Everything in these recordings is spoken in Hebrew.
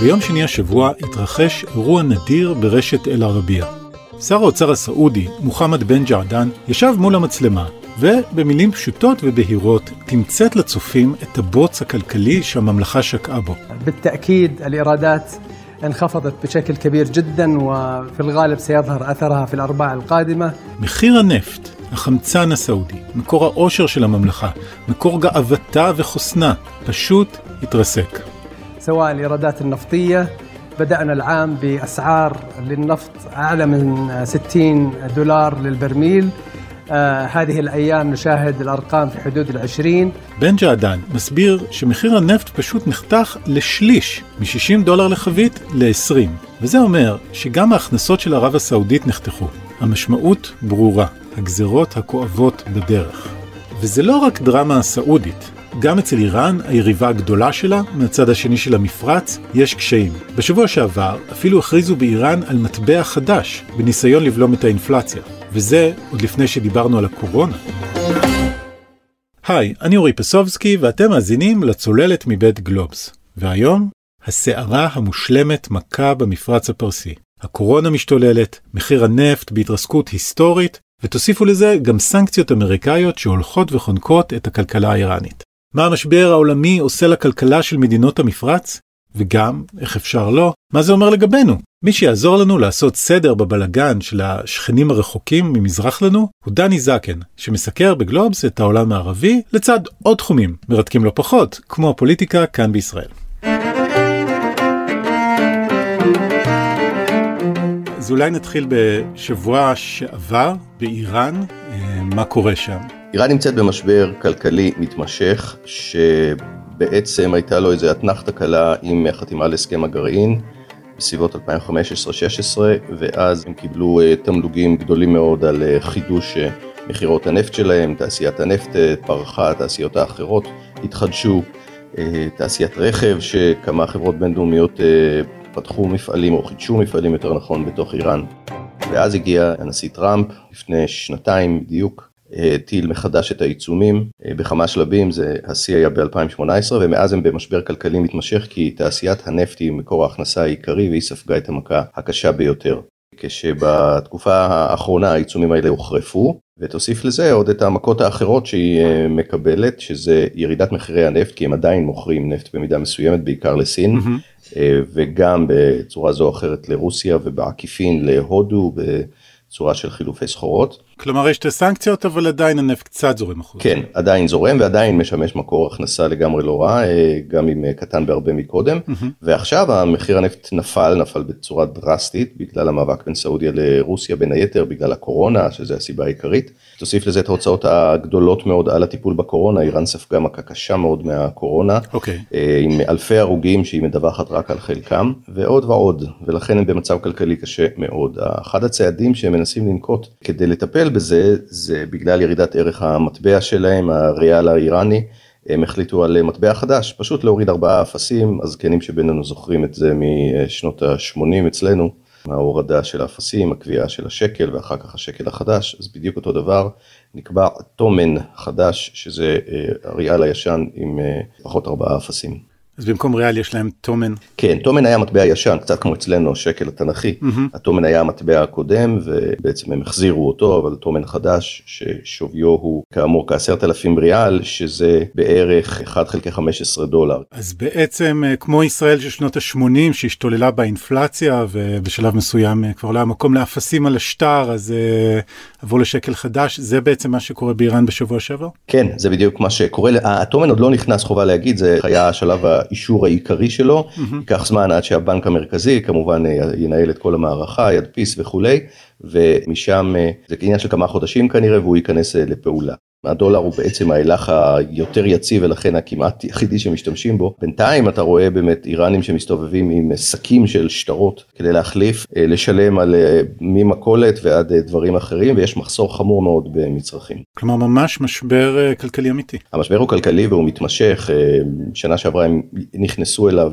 ביום שני השבוע התרחש אירוע נדיר ברשת אל-ערבייה. שר האוצר הסעודי, מוחמד בן ג'עדן, ישב מול המצלמה, ובמילים פשוטות ובהירות תמצת לצופים את הבוץ הכלכלי שהממלכה שקעה בו. بالتأكيد الإيرادات انخفضت بشكل كبير جدا وفي الغالب سيظهر أثرها في الأرباع القادمة מחיר הנפט, החמצן הסעודי, מקור העושר של הממלכה, מקור גאוותה וחוסנה, פשוט התרסק. سواء الإيرادات النفطية بدأنا العام بأسعار للنفط أعلى من 60 دولار للبرميل آه هذه الأيام نشاهد الأرقام في حدود العشرين בן ג'עדן מסביר שמחיר הנפט פשוט נחתך לשליש, מ-60 דולר לחבית ל-20. וזה אומר שגם ההכנסות של ערב הסעודית נחתכו. המשמעות ברורה, הגזרות הכואבות בדרך. וזה לא רק דרמה הסעודית, גם אצל איראן, היריבה הגדולה שלה, מהצד השני של המפרץ, יש קשיים. בשבוע שעבר אפילו הכריזו באיראן על מטבע חדש, בניסיון לבלום את האינפלציה. וזה עוד לפני שדיברנו על הקורונה. היי, אני אורי פסובסקי ואתם מאזינים לצוללת מבית גלובס. והיום, הסערה המושלמת מכה במפרץ הפרסי. הקורונה משתוללת, מחיר הנפט בהתרסקות היסטורית, ותוסיפו לזה גם סנקציות אמריקאיות שהולכות וחונקות את הכלכלה האיראנית. מה המשבר העולמי עושה לכלכלה של מדינות המפרץ? וגם, איך אפשר לא, מה זה אומר לגבינו? מי שיעזור לנו לעשות סדר בבלגן של השכנים הרחוקים ממזרח לנו הוא דני זקן, שמסקר בגלובס את העולם הערבי לצד עוד תחומים מרתקים לא פחות, כמו הפוליטיקה כאן בישראל. אז אולי נתחיל בשבוע שעבר באיראן, אה, מה קורה שם? איראן נמצאת במשבר כלכלי מתמשך, שבעצם הייתה לו איזו אתנחתה קלה עם חתימה להסכם הגרעין בסביבות 2015-2016, ואז הם קיבלו אה, תמלוגים גדולים מאוד על אה, חידוש מכירות הנפט שלהם, תעשיית הנפט פרחה, התעשיות האחרות התחדשו, תעשיית רכב, שכמה חברות בינלאומיות פתחו מפעלים או חידשו מפעלים יותר נכון בתוך איראן. ואז הגיע הנשיא טראמפ לפני שנתיים בדיוק, הטיל מחדש את העיצומים בכמה שלבים, זה השיא היה ב-2018 ומאז הם במשבר כלכלי מתמשך כי תעשיית הנפט היא מקור ההכנסה העיקרי והיא ספגה את המכה הקשה ביותר. כשבתקופה האחרונה העיצומים האלה הוחרפו ותוסיף לזה עוד את המכות האחרות שהיא מקבלת שזה ירידת מחירי הנפט כי הם עדיין מוכרים נפט במידה מסוימת בעיקר לסין mm-hmm. וגם בצורה זו או אחרת לרוסיה ובעקיפין להודו. צורה של חילופי סחורות. כלומר יש את הסנקציות אבל עדיין הנפט קצת זורם החוצה. כן, עדיין זורם ועדיין משמש מקור הכנסה לגמרי לא רע, אה, גם אם אה, קטן בהרבה מקודם. Mm-hmm. ועכשיו המחיר הנפט נפל, נפל בצורה דרסטית בגלל המאבק בין סעודיה לרוסיה בין היתר, בגלל הקורונה, שזה הסיבה העיקרית. תוסיף לזה את ההוצאות הגדולות מאוד על הטיפול בקורונה, איראן ספגה מכה קשה מאוד מהקורונה, okay. אוקיי. אה, עם אלפי הרוגים שהיא מדווחת רק על חלקם, ועוד ועוד, ולכן הם במצב כלכלי קשה מאוד. אחד הצעדים שהם מנסים לנקוט כדי לטפל בזה, זה בגלל ירידת ערך המטבע שלהם, הריאל האיראני, הם החליטו על מטבע חדש, פשוט להוריד ארבעה אפסים, הזקנים שבינינו זוכרים את זה משנות ה-80 אצלנו, ההורדה של האפסים, הקביעה של השקל ואחר כך השקל החדש, אז בדיוק אותו דבר, נקבע תומן חדש, שזה אה, הריאל הישן עם אה, פחות ארבעה אפסים. אז במקום ריאל יש להם תומן. כן, תומן היה מטבע ישן, קצת כמו אצלנו השקל התנ"כי. Mm-hmm. התומן היה המטבע הקודם ובעצם הם החזירו אותו, אבל תומן חדש ששוויו הוא כאמור כעשרת אלפים ריאל, שזה בערך 1 חלקי 15 דולר. אז בעצם אה, כמו ישראל של שנות ה-80 שהשתוללה באינפלציה ובשלב מסוים אה, כבר לא היה מקום לאפסים על השטר, אז uh, עבור לשקל חדש, זה בעצם מה שקורה באיראן בשבוע שעבר? כן, זה בדיוק מה שקורה. התומן עוד לא נכנס חובה להגיד, זה היה השלב ה... האישור העיקרי שלו, mm-hmm. ייקח זמן עד שהבנק המרכזי כמובן ינהל את כל המערכה, ידפיס וכולי, ומשם זה עניין של כמה חודשים כנראה והוא ייכנס לפעולה. הדולר הוא בעצם ההילך היותר יציב ולכן הכמעט יחידי שמשתמשים בו. בינתיים אתה רואה באמת איראנים שמסתובבים עם שקים של שטרות כדי להחליף, לשלם על ממכולת ועד דברים אחרים ויש מחסור חמור מאוד במצרכים. כלומר ממש משבר כלכלי אמיתי. המשבר הוא כלכלי והוא מתמשך, שנה שעברה הם נכנסו אליו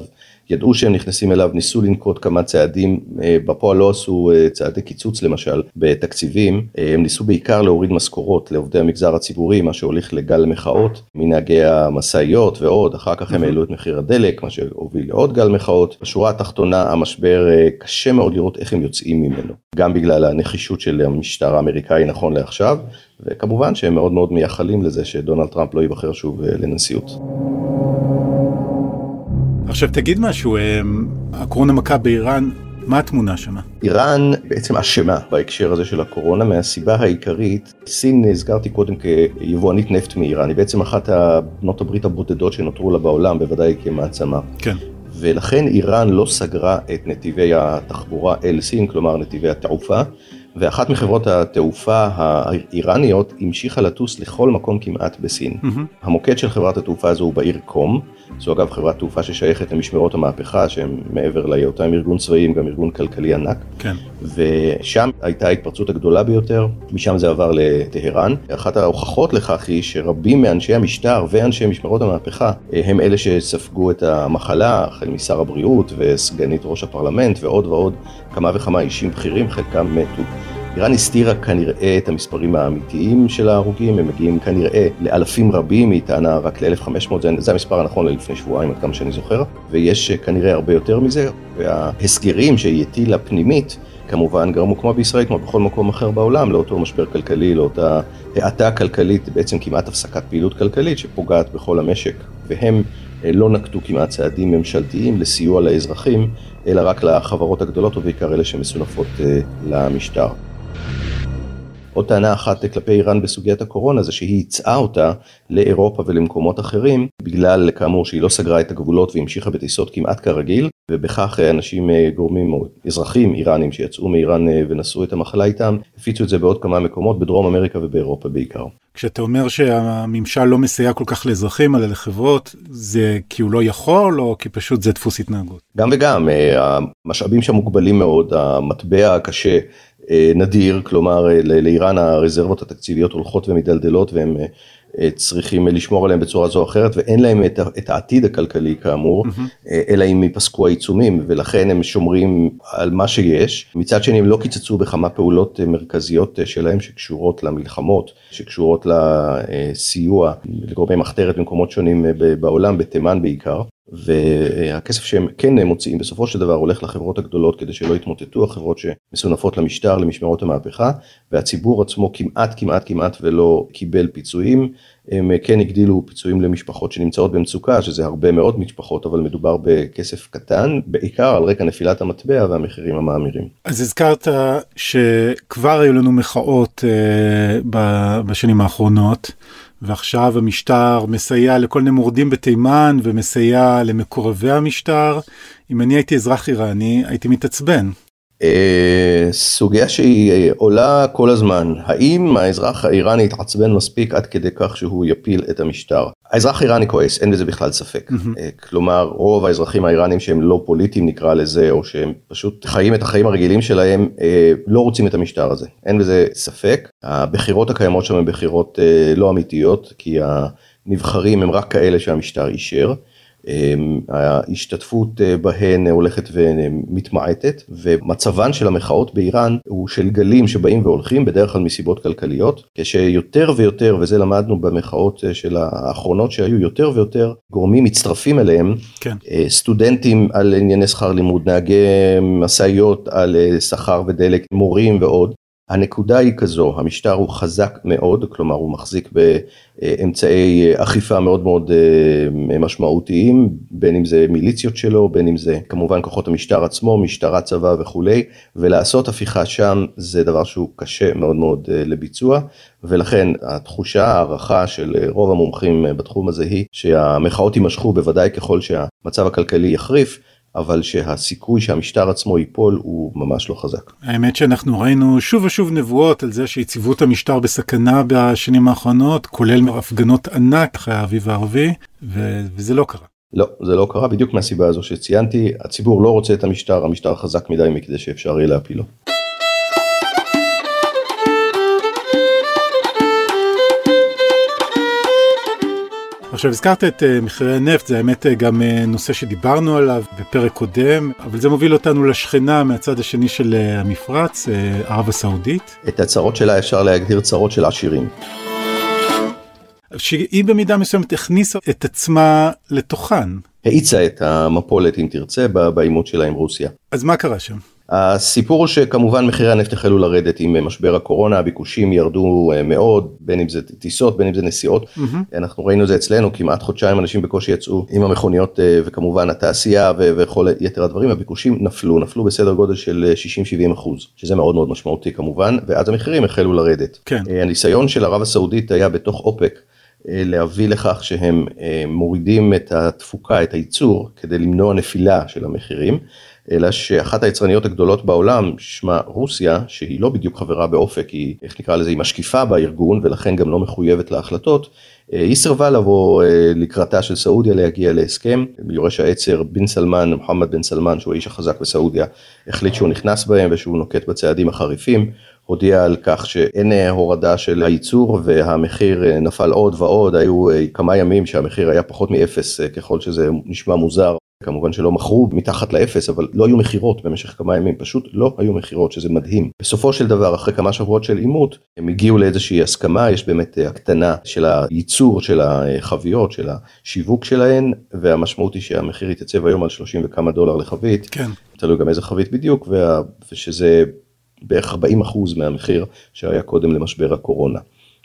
ידעו שהם נכנסים אליו, ניסו לנקוט כמה צעדים, אה, בפועל לא עשו אה, צעדי קיצוץ למשל בתקציבים, אה, הם ניסו בעיקר להוריד משכורות לעובדי המגזר הציבורי, מה שהוליך לגל מחאות מנהגי המשאיות ועוד, אחר כך הם העלו את מחיר הדלק, מה שהוביל לעוד גל מחאות. בשורה התחתונה המשבר קשה מאוד לראות איך הם יוצאים ממנו, גם בגלל הנחישות של המשטר האמריקאי נכון לעכשיו, וכמובן שהם מאוד מאוד מייחלים לזה שדונלד טראמפ לא ייבחר שוב לנשיאות. עכשיו תגיד משהו, הקורונה מכה באיראן, מה התמונה שמה? איראן בעצם אשמה בהקשר הזה של הקורונה מהסיבה העיקרית, סין הזכרתי קודם כיבואנית נפט מאיראן, היא בעצם אחת הבנות הברית הבודדות שנותרו לה בעולם, בוודאי כמעצמה. כן. ולכן איראן לא סגרה את נתיבי התחבורה אל סין, כלומר נתיבי התעופה, ואחת מחברות התעופה האיראניות המשיכה לטוס לכל מקום כמעט בסין. Mm-hmm. המוקד של חברת התעופה הזו הוא בעיר קום, זו אגב חברת תעופה ששייכת למשמרות המהפכה, שהם מעבר להיותם ארגון צבאי, גם ארגון כלכלי ענק. כן. ושם הייתה ההתפרצות הגדולה ביותר, משם זה עבר לטהרן. אחת ההוכחות לכך היא שרבים מאנשי המשטר ואנשי משמרות המהפכה הם אלה שספגו את המחלה, החל משר הבריאות וסגנית ראש הפרלמנט ועוד ועוד כמה וכמה אישים בכירים, חלקם מתו. איראן הסתירה כנראה את המספרים האמיתיים של ההרוגים, הם מגיעים כנראה לאלפים רבים, היא טענה רק ל-1500, זה, זה המספר הנכון ללפני שבועיים עד כמה שאני זוכר, ויש כנראה הרבה יותר מזה, וההסגרים שהיא הטילה פנימית, כמובן גרמו כמו בישראל, כמו בכל מקום אחר בעולם, לאותו משבר כלכלי, לאותה האטה כלכלית, בעצם כמעט הפסקת פעילות כלכלית שפוגעת בכל המשק, והם אה, לא נקטו כמעט צעדים ממשלתיים לסיוע לאזרחים, אלא רק לחברות הגדולות ובעיקר אלה שמסונפות אה, למשטר. עוד טענה אחת כלפי איראן בסוגיית הקורונה זה שהיא ייצאה אותה לאירופה ולמקומות אחרים בגלל כאמור שהיא לא סגרה את הגבולות והמשיכה בטיסות כמעט כרגיל ובכך אנשים אה, גורמים או אזרחים איראנים שיצאו מאיראן אה, ונשאו את המחלה איתם הפיצו את זה בעוד כמה מקומות בדרום אמריקה ובאירופה בעיקר. כשאתה אומר שהממשל לא מסייע כל כך לאזרחים אלא לחברות זה כי הוא לא יכול או כי פשוט זה דפוס התנהגות? גם וגם אה, המשאבים שם מוגבלים מאוד המטבע הקשה נדיר, כלומר אה, לאיראן הרזרבות התקציביות הולכות ומדלדלות והם אה, צריכים לשמור עליהם בצורה זו או אחרת ואין להם את, את העתיד הכלכלי כאמור, mm-hmm. אלא אם ייפסקו העיצומים ולכן הם שומרים על מה שיש. מצד שני הם לא קיצצו בכמה פעולות מרכזיות שלהם שקשורות למלחמות, שקשורות לסיוע לגורמי מחתרת במקומות שונים בעולם, בתימן בעיקר. והכסף שהם כן מוציאים בסופו של דבר הולך לחברות הגדולות כדי שלא יתמוטטו החברות שמסונפות למשטר למשמרות המהפכה והציבור עצמו כמעט כמעט כמעט ולא קיבל פיצויים הם כן הגדילו פיצויים למשפחות שנמצאות במצוקה שזה הרבה מאוד משפחות אבל מדובר בכסף קטן בעיקר על רקע נפילת המטבע והמחירים המאמירים. אז הזכרת שכבר היו לנו מחאות uh, בשנים האחרונות. ועכשיו המשטר מסייע לכל מיני מורדים בתימן ומסייע למקורבי המשטר. אם אני הייתי אזרח איראני הייתי מתעצבן. אה, סוגיה שהיא אה, עולה כל הזמן, האם האזרח האיראני יתעצבן מספיק עד כדי כך שהוא יפיל את המשטר? האזרח האיראני כועס, אין בזה בכלל ספק. Mm-hmm. כלומר, רוב האזרחים האיראנים שהם לא פוליטיים נקרא לזה, או שהם פשוט חיים את החיים הרגילים שלהם, לא רוצים את המשטר הזה, אין בזה ספק. הבחירות הקיימות שם הן בחירות לא אמיתיות, כי הנבחרים הם רק כאלה שהמשטר אישר. אמ, ההשתתפות אה, בהן הולכת ומתמעטת ומצבן של המחאות באיראן הוא של גלים שבאים והולכים בדרך כלל מסיבות כלכליות כשיותר ויותר וזה למדנו במחאות אה, של האחרונות שהיו יותר ויותר גורמים מצטרפים אליהם כן. אה, סטודנטים על ענייני שכר לימוד נהגי משאיות על שכר ודלק מורים ועוד הנקודה היא כזו, המשטר הוא חזק מאוד, כלומר הוא מחזיק באמצעי אכיפה מאוד מאוד אה, משמעותיים, בין אם זה מיליציות שלו, בין אם זה כמובן כוחות המשטר עצמו, משטרה, צבא וכולי, ולעשות הפיכה שם זה דבר שהוא קשה מאוד מאוד אה, לביצוע, ולכן התחושה, ההערכה של רוב המומחים בתחום הזה היא שהמחאות יימשכו בוודאי ככל שהמצב הכלכלי יחריף. אבל שהסיכוי שהמשטר עצמו ייפול הוא ממש לא חזק. האמת שאנחנו ראינו שוב ושוב נבואות על זה שיציבות המשטר בסכנה בשנים האחרונות, כולל הפגנות ענק אחרי האביב הערבי, ו- וזה לא קרה. לא, זה לא קרה בדיוק מהסיבה הזו שציינתי, הציבור לא רוצה את המשטר, המשטר חזק מדי מכדי שאפשר יהיה להפילו. עכשיו הזכרת את uh, מחירי הנפט, זה האמת uh, גם uh, נושא שדיברנו עליו בפרק קודם, אבל זה מוביל אותנו לשכנה מהצד השני של המפרץ, ערב הסעודית. את הצרות שלה אפשר להגדיר צרות של עשירים. שהיא במידה מסוימת הכניסה את עצמה לתוכן. האיצה את המפולת אם תרצה בעימות שלה עם רוסיה. אז מה קרה שם? הסיפור הוא שכמובן מחירי הנפט החלו לרדת עם משבר הקורונה, הביקושים ירדו אה, מאוד, בין אם זה טיסות, בין אם זה נסיעות. Mm-hmm. אנחנו ראינו את זה אצלנו, כמעט חודשיים אנשים בקושי יצאו עם המכוניות אה, וכמובן התעשייה וכל יתר הדברים, הביקושים נפלו, נפלו בסדר גודל של 60-70 אה, אחוז, שזה מאוד מאוד משמעותי כמובן, ואז המחירים החלו לרדת. כן. הניסיון של ערב הסעודית היה בתוך אופק. להביא לכך שהם מורידים את התפוקה, את הייצור, כדי למנוע נפילה של המחירים. אלא שאחת היצרניות הגדולות בעולם, שמה רוסיה, שהיא לא בדיוק חברה באופק, היא, איך נקרא לזה, היא משקיפה בארגון ולכן גם לא מחויבת להחלטות, אה, היא סירבה לבוא אה, לקראתה של סעודיה להגיע להסכם, יורש העצר בן סלמן, מוחמד בן סלמן, שהוא האיש החזק בסעודיה, החליט שהוא נכנס בהם ושהוא נוקט בצעדים החריפים. הודיע על כך שאין אה, הורדה של הייצור והמחיר נפל עוד ועוד, היו כמה ימים שהמחיר היה פחות מאפס ככל שזה נשמע מוזר. כמובן שלא מכרו מתחת לאפס, אבל לא היו מכירות במשך כמה ימים, פשוט לא היו מכירות, שזה מדהים. בסופו של דבר, אחרי כמה שבועות של עימות, הם הגיעו לאיזושהי הסכמה, יש באמת אה, הקטנה של הייצור של החביות, של השיווק שלהן, והמשמעות היא שהמחיר התייצב היום על 30 וכמה דולר לחבית. כן. תלוי גם איזה חבית בדיוק, ושזה בערך 40 אחוז מהמחיר שהיה קודם למשבר הקורונה.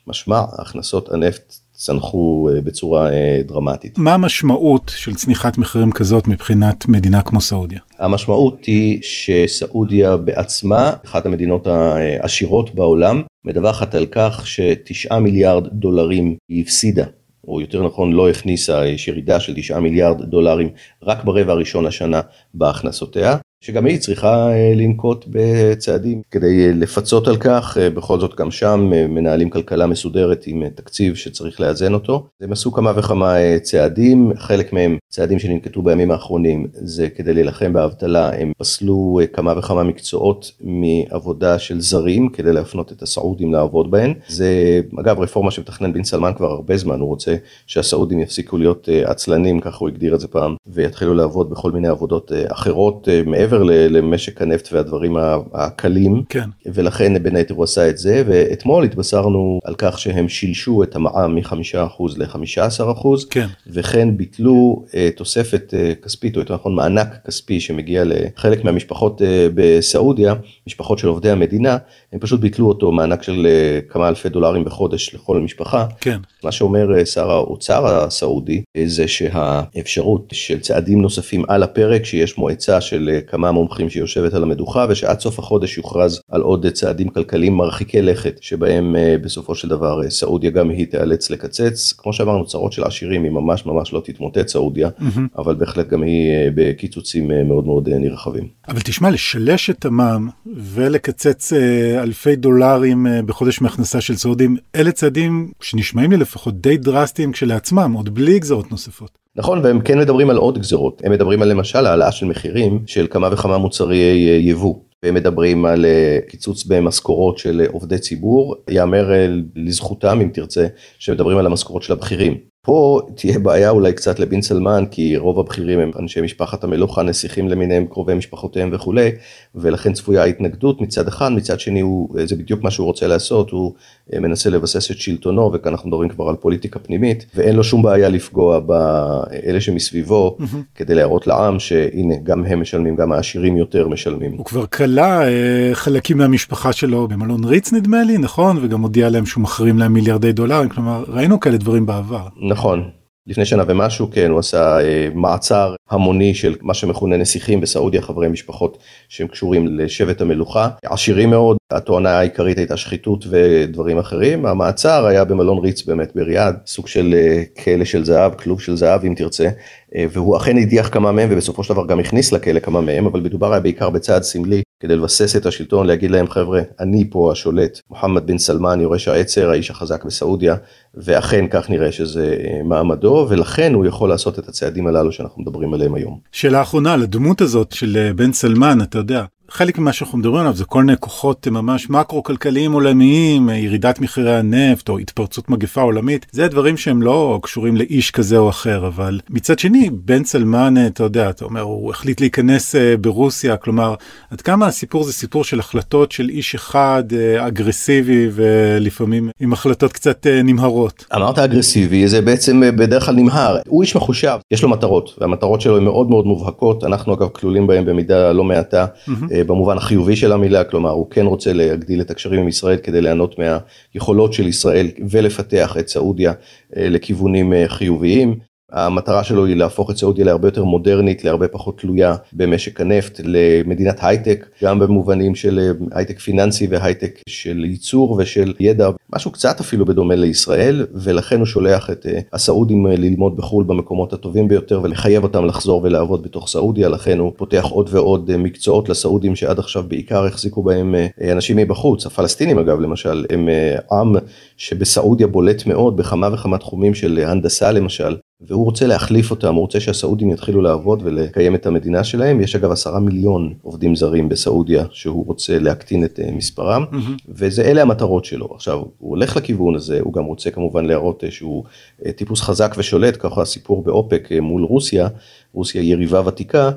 משמע, הכנסות הנפט צנחו אה, בצורה אה, דרמטית. מה המשמעות של צניחת מחירים כזאת מבחינת מדינה כמו סעודיה? המשמעות היא שסעודיה בעצמה, אחת המדינות העשירות בעולם, מדווחת על כך שתשעה מיליארד דולרים היא הפסידה. או יותר נכון לא הכניסה, יש ירידה של תשעה מיליארד דולרים רק ברבע הראשון השנה בהכנסותיה, שגם היא צריכה אה, לנקוט בצעדים כדי אה, לפצות על כך, אה, בכל זאת גם שם מנהלים כלכלה מסודרת עם תקציב שצריך לאזן אותו. הם עשו כמה וכמה צעדים, חלק מהם צעדים שננקטו בימים האחרונים זה כדי להילחם באבטלה, הם פסלו כמה וכמה מקצועות מעבודה של זרים כדי להפנות את הסעודים לעבוד בהן. זה אגב רפורמה שמתכנן בן סלמן כבר הרבה זמן, הוא רוצה שהסעודים יפסיקו להיות עצלנים, ככה הוא הגדיר את זה פעם, ויתחילו לעבוד בכל מיני עבודות אחרות מעבר. מעבר למשק הנפט והדברים הקלים, כן. ולכן בין היתר הוא עשה את זה, ואתמול התבשרנו על כך שהם שילשו את המע"מ מ-5% ל-15%, כן. וכן ביטלו uh, תוספת uh, כספית, או יותר נכון מענק כספי שמגיע לחלק מהמשפחות uh, בסעודיה, משפחות של עובדי המדינה, הם פשוט ביטלו אותו, מענק של כמה אלפי דולרים בחודש לכל משפחה. כן. מה שאומר שר האוצר הסעודי, זה שהאפשרות של צעדים נוספים על הפרק, שיש מועצה של uh, כמה מומחים שיושבת על המדוכה ושעד סוף החודש יוכרז על עוד צעדים כלכליים מרחיקי לכת שבהם אה, בסופו של דבר אה, סעודיה גם היא תיאלץ לקצץ. כמו שאמרנו צרות של עשירים היא ממש ממש לא תתמוטט סעודיה mm-hmm. אבל בהחלט גם היא אה, בקיצוצים מאוד מאוד נרחבים. אבל תשמע לשלש את המע"מ ולקצץ אלפי דולרים בחודש מהכנסה של סעודים אלה צעדים שנשמעים לי לפחות די דרסטיים כשלעצמם עוד בלי גזרות נוספות. נכון והם כן מדברים על עוד גזרות הם מדברים על למשל העלאה של מחירים של כמה וכמה מוצרי יבוא. והם מדברים על אה, קיצוץ במשכורות של עובדי ציבור, יאמר אה, לזכותם אם תרצה, שמדברים על המשכורות של הבכירים. פה תהיה בעיה אולי קצת לבן סלמן כי רוב הבכירים הם אנשי משפחת המלוכה, נסיכים למיניהם, קרובי משפחותיהם וכולי, ולכן צפויה התנגדות מצד אחד, מצד שני הוא, זה בדיוק מה שהוא רוצה לעשות, הוא אה, מנסה לבסס את שלטונו, וכאן אנחנו מדברים כבר על פוליטיקה פנימית, ואין לו שום בעיה לפגוע באלה שמסביבו, mm-hmm. כדי להראות לעם שהנה, גם הם משלמים, גם העשירים יותר משלמים. הוא כבר כלה אה, חלקים מהמשפחה שלו במלון ריץ נדמה לי, נכון? וגם הודיע להם שהוא מחרים להם מיליארדי דולרים, כלומר ראינו כאלה דברים בעבר. נכון. לפני שנה ומשהו כן הוא עשה אה, מעצר המוני של מה שמכונה נסיכים בסעודיה חברי משפחות שהם קשורים לשבט המלוכה. עשירים מאוד התואנה העיקרית הייתה שחיתות ודברים אחרים. המעצר היה במלון ריץ באמת בריאד סוג של אה, כלא של זהב כלוב של זהב אם תרצה. אה, והוא אכן הדיח כמה מהם ובסופו של דבר גם הכניס לכלא כמה מהם אבל מדובר היה בעיקר בצעד סמלי כדי לבסס את השלטון להגיד להם חבר'ה אני פה השולט מוחמד בן סלמן יורש העצר האיש החזק בסעודיה ואכן כך נראה שזה אה, מעמדו ולכן הוא יכול לעשות את הצעדים הללו שאנחנו מדברים עליהם היום. שאלה אחרונה לדמות הזאת של בן סלמן אתה יודע חלק ממה שאנחנו מדברים עליו זה כל מיני כוחות ממש מקרו כלכליים עולמיים, ירידת מחירי הנפט או התפרצות מגפה עולמית, זה דברים שהם לא קשורים לאיש כזה או אחר, אבל מצד שני, בן סלמן, אתה יודע, אתה אומר, הוא החליט להיכנס אה, ברוסיה, כלומר, עד כמה הסיפור זה סיפור של החלטות של איש אחד אה, אגרסיבי ולפעמים עם החלטות קצת אה, נמהרות. אמרת אגרסיבי, זה בעצם בדרך כלל נמהר. הוא איש מחושב, יש לו מטרות, והמטרות שלו הן מאוד מאוד מובהקות, אנחנו אגב כלולים בהן במידה לא מעטה, mm-hmm. במובן החיובי של המילה, כלומר, הוא כן רוצה להגדיל את הקשרים עם ישראל כדי ליהנות מהיכולות של ישראל ולפתח את סעודיה לכיוונים חיוביים. המטרה שלו היא להפוך את סעודיה להרבה יותר מודרנית, להרבה פחות תלויה במשק הנפט, למדינת הייטק, גם במובנים של אה, הייטק פיננסי והייטק של ייצור ושל ידע, משהו קצת אפילו בדומה לישראל, ולכן הוא שולח את אה, הסעודים אה, ללמוד בחו"ל במקומות הטובים ביותר ולחייב אותם לחזור ולעבוד בתוך סעודיה, לכן הוא פותח עוד ועוד מקצועות לסעודים שעד עכשיו בעיקר החזיקו בהם אנשים מבחוץ, הפלסטינים אגב למשל, הם עם שבסעודיה בולט מאוד בכמה וכמה תחומים של הנדסה למשל. והוא רוצה להחליף אותם, הוא רוצה שהסעודים יתחילו לעבוד ולקיים את המדינה שלהם. יש אגב עשרה מיליון עובדים זרים בסעודיה שהוא רוצה להקטין את אה, מספרם, mm-hmm. ואלה המטרות שלו. עכשיו, הוא הולך לכיוון הזה, הוא גם רוצה כמובן להראות אה, שהוא אה, טיפוס חזק ושולט, ככה הסיפור באופק מול רוסיה, רוסיה יריבה ותיקה,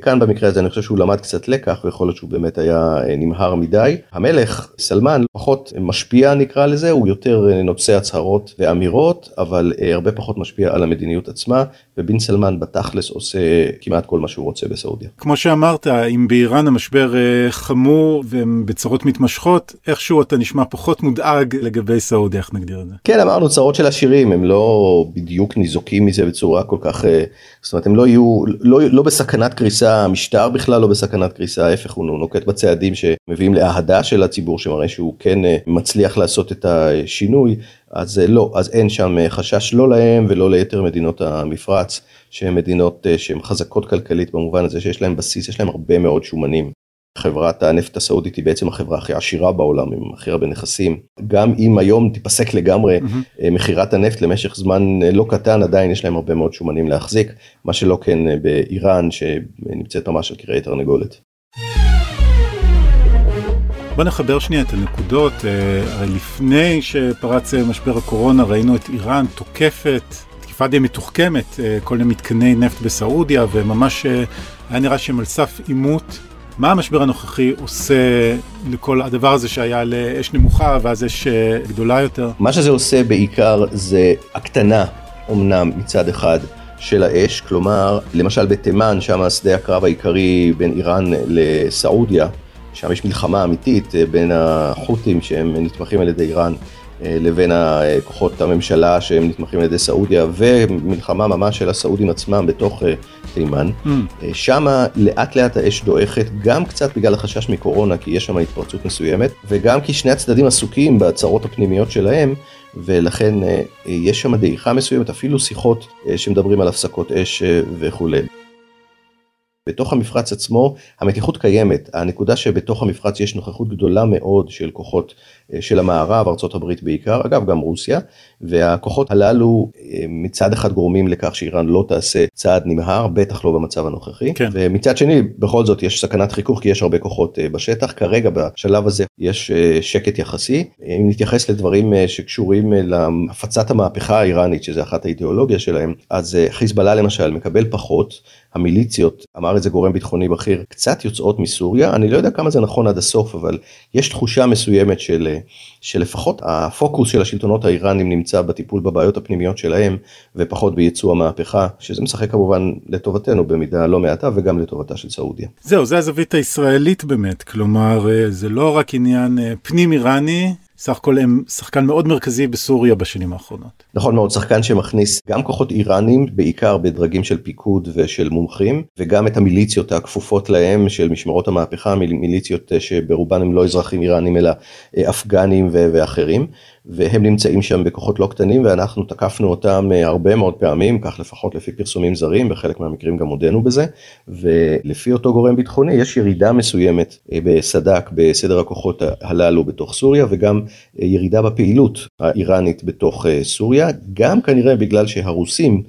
כאן במקרה הזה אני חושב שהוא למד קצת לקח ויכול להיות שהוא באמת היה אה, נמהר מדי. המלך סלמן פחות משפיע נקרא לזה, הוא יותר אה, נושא הצהרות ואמירות, אבל הרבה פחות משפיע על המדיניות עצמה, ובן סלמן בתכלס עושה כמעט כל מה שהוא רוצה בסעודיה. כמו שאמרת, אם באיראן המשבר חמור והם בצרות מתמשכות, איכשהו אתה נשמע פחות מודאג לגבי סעודיה, איך נגדיר את זה? כן, אמרנו צרות של עשירים, הם לא בדיוק ניזוקים מזה בצורה כל כך, זאת אומרת הם לא יהיו, לא, לא בסכנת קריאה. קריסה, המשטר בכלל לא בסכנת קריסה, ההפך הוא נוקט בצעדים שמביאים לאהדה של הציבור שמראה שהוא כן אה, מצליח לעשות את השינוי, אז אה, לא, אז אין שם אה, חשש לא להם ולא ליתר מדינות המפרץ, שהן מדינות שהן חזקות כלכלית במובן הזה שיש להן בסיס, יש להן הרבה מאוד שומנים. חברת הנפט הסעודית היא בעצם החברה הכי עשירה בעולם עם הכי הרבה נכסים. גם אם היום תיפסק לגמרי mm-hmm. מכירת הנפט למשך זמן אה, לא קטן עדיין יש להם הרבה מאוד שומנים להחזיק, מה שלא כן אה, באיראן שנמצאת ממש על קרעי תרנגולת. בוא נחבר שנייה את הנקודות, הרי לפני שפרץ משבר הקורונה ראינו את איראן תוקפת, תקיפה די מתוחכמת, כל מיני מתקני נפט בסעודיה וממש היה נראה שהם על סף עימות מה המשבר הנוכחי עושה לכל הדבר הזה שהיה לאש נמוכה ואז אש אה, גדולה יותר? מה שזה עושה בעיקר זה הקטנה אמנם מצד אחד של האש, כלומר למשל בתימן שם שדה הקרב העיקרי בין איראן לסעודיה, שם יש מלחמה אמיתית אה, בין החות'ים שהם נתמכים על ידי איראן אה, לבין הכוחות הממשלה שהם נתמכים על ידי סעודיה ומלחמה ממש של הסעודים עצמם בתוך אה, תימן. Mm. אה, שמה לאט לאט האש דועכת גם קצת בגלל החשש מקורונה כי יש שם התפרצות מסוימת וגם כי שני הצדדים עסוקים בהצהרות הפנימיות שלהם ולכן יש שם דעיכה מסוימת אפילו שיחות שמדברים על הפסקות אש וכולי. בתוך המפרץ עצמו המתיחות קיימת, הנקודה שבתוך המפרץ יש נוכחות גדולה מאוד של כוחות אה, של המערב, ארה"ב בעיקר, אגב גם רוסיה, והכוחות הללו אה, מצד אחד גורמים לכך שאיראן לא תעשה צעד נמהר, בטח לא במצב הנוכחי, כן. ומצד שני בכל זאת יש סכנת חיכוך כי יש הרבה כוחות אה, בשטח, כרגע בשלב הזה יש שקט יחסי, אם נתייחס לדברים שקשורים להפצת המהפכה האיראנית שזה אחת האידיאולוגיה שלהם, אז חיזבאללה למשל מקבל פחות, המיליציות, אמר את זה גורם ביטחוני בכיר, קצת יוצאות מסוריה, אני לא יודע כמה זה נכון עד הסוף, אבל יש תחושה מסוימת של, שלפחות הפוקוס של השלטונות האיראנים נמצא בטיפול בבעיות הפנימיות שלהם, ופחות בייצוא המהפכה, שזה משחק כמובן לטובתנו במידה לא מעטה, וגם לטובתה של סעודיה. זהו, זה הזווית הישראלית באמת, כלומר, זה לא רק עניין אה, פנים איראני, סך הכל הם שחקן מאוד מרכזי בסוריה בשנים האחרונות. נכון מאוד, שחקן שמכניס גם כוחות איראנים, בעיקר בדרגים של פיקוד ושל מומחים, וגם את המיליציות הכפופות להם של משמרות המהפכה, מיליציות שברובן הם לא אזרחים איראנים אלא אה, אפגנים ואחרים. והם נמצאים שם בכוחות לא קטנים ואנחנו תקפנו אותם אה, הרבה מאוד פעמים, כך לפחות לפי פרסומים זרים, בחלק מהמקרים גם הודינו בזה, ולפי אותו גורם ביטחוני יש ירידה מסוימת אה, בסד"כ בסדר הכוחות הללו בתוך סוריה וגם ירידה בפעילות האיראנית בתוך סוריה, גם כנראה בגלל שהרוסים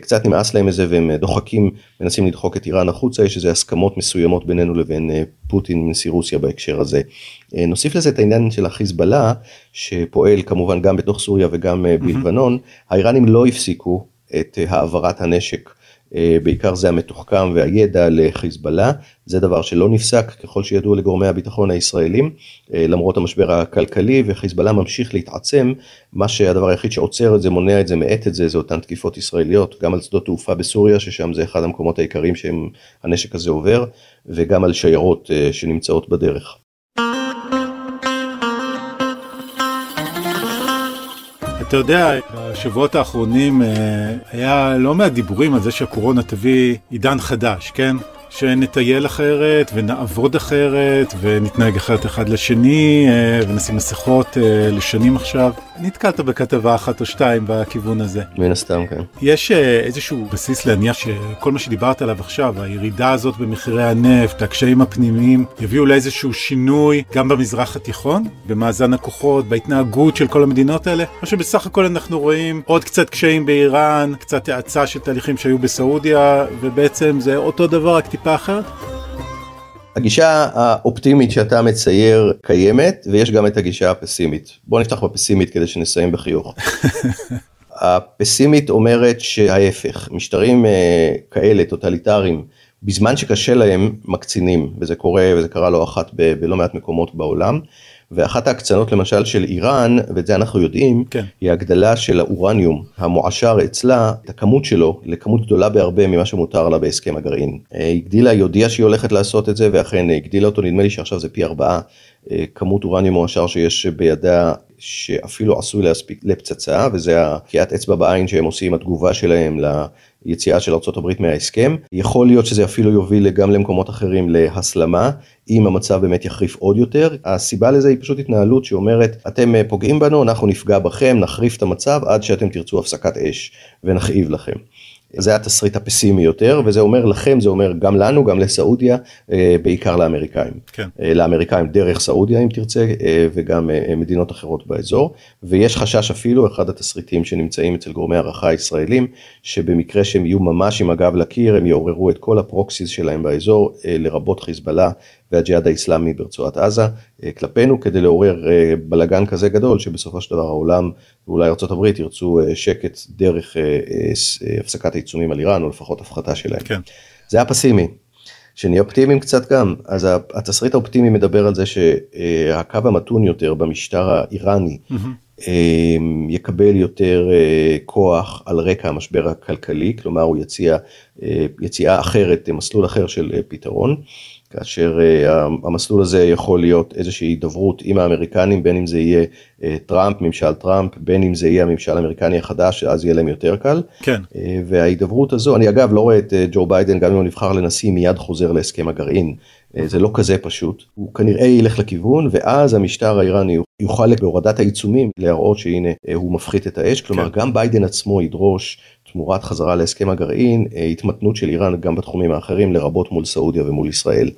קצת נמאס להם מזה והם דוחקים, מנסים לדחוק את איראן החוצה, יש איזה הסכמות מסוימות בינינו לבין פוטין נשיא רוסיה בהקשר הזה. נוסיף לזה את העניין של החיזבאללה, שפועל כמובן גם בתוך סוריה וגם בלבנון, האיראנים לא הפסיקו את העברת הנשק. אה, בעיקר זה המתוחכם והידע לחיזבאללה, זה דבר שלא נפסק ככל שידוע לגורמי הביטחון הישראלים, אה, למרות המשבר הכלכלי וחיזבאללה ממשיך להתעצם, מה שהדבר היחיד שעוצר את זה, מונע את זה, מאט את זה, זה אותן תקיפות ישראליות, גם על שדות תעופה בסוריה, ששם זה אחד המקומות העיקריים שהנשק הזה עובר, וגם על שיירות אה, שנמצאות בדרך. אתה יודע, בשבועות האחרונים אה, היה לא מעט דיבורים על זה שהקורונה תביא עידן חדש, כן? שנטייל אחרת ונעבוד אחרת ונתנהג אחרת אחד לשני אה, ונשים מסכות אה, לשנים עכשיו. נתקלת בכתבה אחת או שתיים בכיוון הזה. מן הסתם כן. יש אה, איזשהו בסיס להניח שכל מה שדיברת עליו עכשיו, הירידה הזאת במחירי הנפט, הקשיים הפנימיים, יביאו לאיזשהו שינוי גם במזרח התיכון, במאזן הכוחות, בהתנהגות של כל המדינות האלה, או שבסך הכל אנחנו רואים עוד קצת קשיים באיראן, קצת האצה של תהליכים שהיו בסעודיה, ובעצם זה אותו דבר רק טיפה אחרת? הגישה האופטימית שאתה מצייר קיימת ויש גם את הגישה הפסימית. בוא נפתח בפסימית כדי שנסיים בחיוך. הפסימית אומרת שההפך, משטרים אה, כאלה טוטליטריים בזמן שקשה להם מקצינים וזה קורה וזה קרה לא אחת בלא מעט מקומות בעולם. ואחת ההקצנות למשל של איראן, ואת זה אנחנו יודעים, כן. היא הגדלה של האורניום המועשר אצלה, את הכמות שלו לכמות גדולה בהרבה ממה שמותר לה בהסכם הגרעין. אה, היא הגדילה, היא הודיעה שהיא הולכת לעשות את זה, ואכן הגדילה אותו, נדמה לי שעכשיו זה פי ארבעה אה, כמות אורניום מועשר שיש בידה שאפילו עשוי להספיק לפצצה, וזה הקיאת אצבע בעין שהם עושים, התגובה שלהם ליציאה של ארה"ב מההסכם. יכול להיות שזה אפילו יוביל גם למקומות אחרים להסלמה, אם המצב באמת יחריף עוד יותר. הסיבה לזה היא פשוט התנהלות שאומרת, אתם פוגעים בנו, אנחנו נפגע בכם, נחריף את המצב עד שאתם תרצו הפסקת אש ונכאיב לכם. זה התסריט הפסימי יותר וזה אומר לכם זה אומר גם לנו גם לסעודיה אה, בעיקר לאמריקאים. כן. אה, לאמריקאים דרך סעודיה אם תרצה אה, וגם מדינות אחרות באזור ויש חשש אפילו אחד התסריטים שנמצאים אצל גורמי הערכה הישראלים שבמקרה שהם יהיו ממש עם הגב לקיר הם יעוררו את כל הפרוקסיס שלהם באזור לרבות חיזבאללה והג'יהאד האיסלאמי ברצועת עזה אה, כלפינו כדי לעורר אה, בלאגן כזה גדול שבסופו של דבר העולם ואולי ארה"ב ירצו אה, שקט דרך הפסקת העיצומים על איראן או לפחות הפחתה שלהם. כן. זה הפסימי. שנהיה אופטימיים קצת גם אז התסריט האופטימי מדבר על זה שהקו המתון יותר במשטר האיראני mm-hmm. יקבל יותר כוח על רקע המשבר הכלכלי כלומר הוא יציע יציאה אחרת מסלול אחר של פתרון. כאשר uh, המסלול הזה יכול להיות איזושהי הידברות עם האמריקנים, בין אם זה יהיה uh, טראמפ, ממשל טראמפ, בין אם זה יהיה הממשל האמריקני החדש, שאז יהיה להם יותר קל. כן. Uh, וההידברות הזו, אני אגב לא רואה את uh, ג'ו ביידן, גם אם הוא נבחר לנשיא, מיד חוזר להסכם הגרעין. Uh, זה לא כזה פשוט. הוא כנראה ילך לכיוון, ואז המשטר האיראני יוכל בהורדת העיצומים להראות שהנה uh, הוא מפחית את האש, כלומר כן. גם ביידן עצמו ידרוש תמורת חזרה להסכם הגרעין, אה, התמתנות של איראן גם בתחומים האחרים, לרבות מול סעודיה ומול ישראל.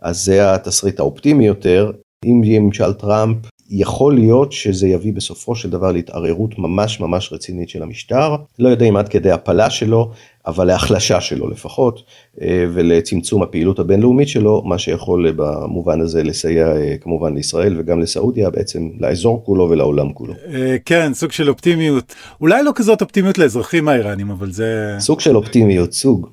אז זה התסריט האופטימי יותר. אם יהיה ממשל טראמפ, יכול להיות שזה יביא בסופו של דבר להתערערות ממש ממש רצינית של המשטר. לא יודע אם עד כדי הפלה שלו, אבל להחלשה שלו לפחות, אה, ולצמצום הפעילות הבינלאומית שלו, מה שיכול אה, במובן הזה לסייע אה, כמובן לישראל וגם לסעודיה, בעצם לאזור כולו ולעולם כולו. כן, סוג של אופטימיות. אולי לא כזאת אופטימיות לאזרחים האיראנים, אבל זה... סוג של אופטימיות, סוג.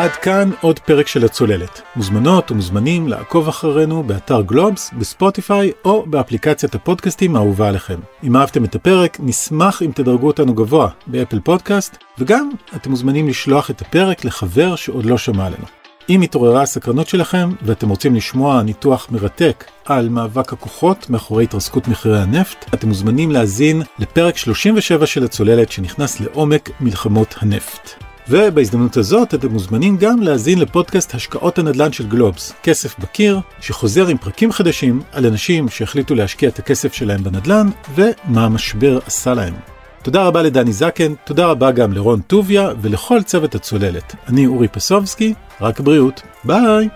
עד כאן עוד פרק של הצוללת. מוזמנות ומוזמנים לעקוב אחרינו באתר גלובס, בספוטיפיי או באפליקציית הפודקאסטים האהובה עליכם. אם אהבתם את הפרק, נשמח אם תדרגו אותנו גבוה באפל פודקאסט, וגם אתם מוזמנים לשלוח את הפרק לחבר שעוד לא שמע עלינו. אם התעוררה הסקרנות שלכם ואתם רוצים לשמוע ניתוח מרתק על מאבק הכוחות מאחורי התרסקות מחירי הנפט, אתם מוזמנים להאזין לפרק 37 של הצוללת שנכנס לעומק מלחמות הנפט. ובהזדמנות הזאת אתם מוזמנים גם להאזין לפודקאסט השקעות הנדל"ן של גלובס, כסף בקיר, שחוזר עם פרקים חדשים על אנשים שהחליטו להשקיע את הכסף שלהם בנדל"ן ומה המשבר עשה להם. תודה רבה לדני זקן, תודה רבה גם לרון טוביה ולכל צוות הצוללת. אני אורי פסובסקי, רק בריאות, ביי!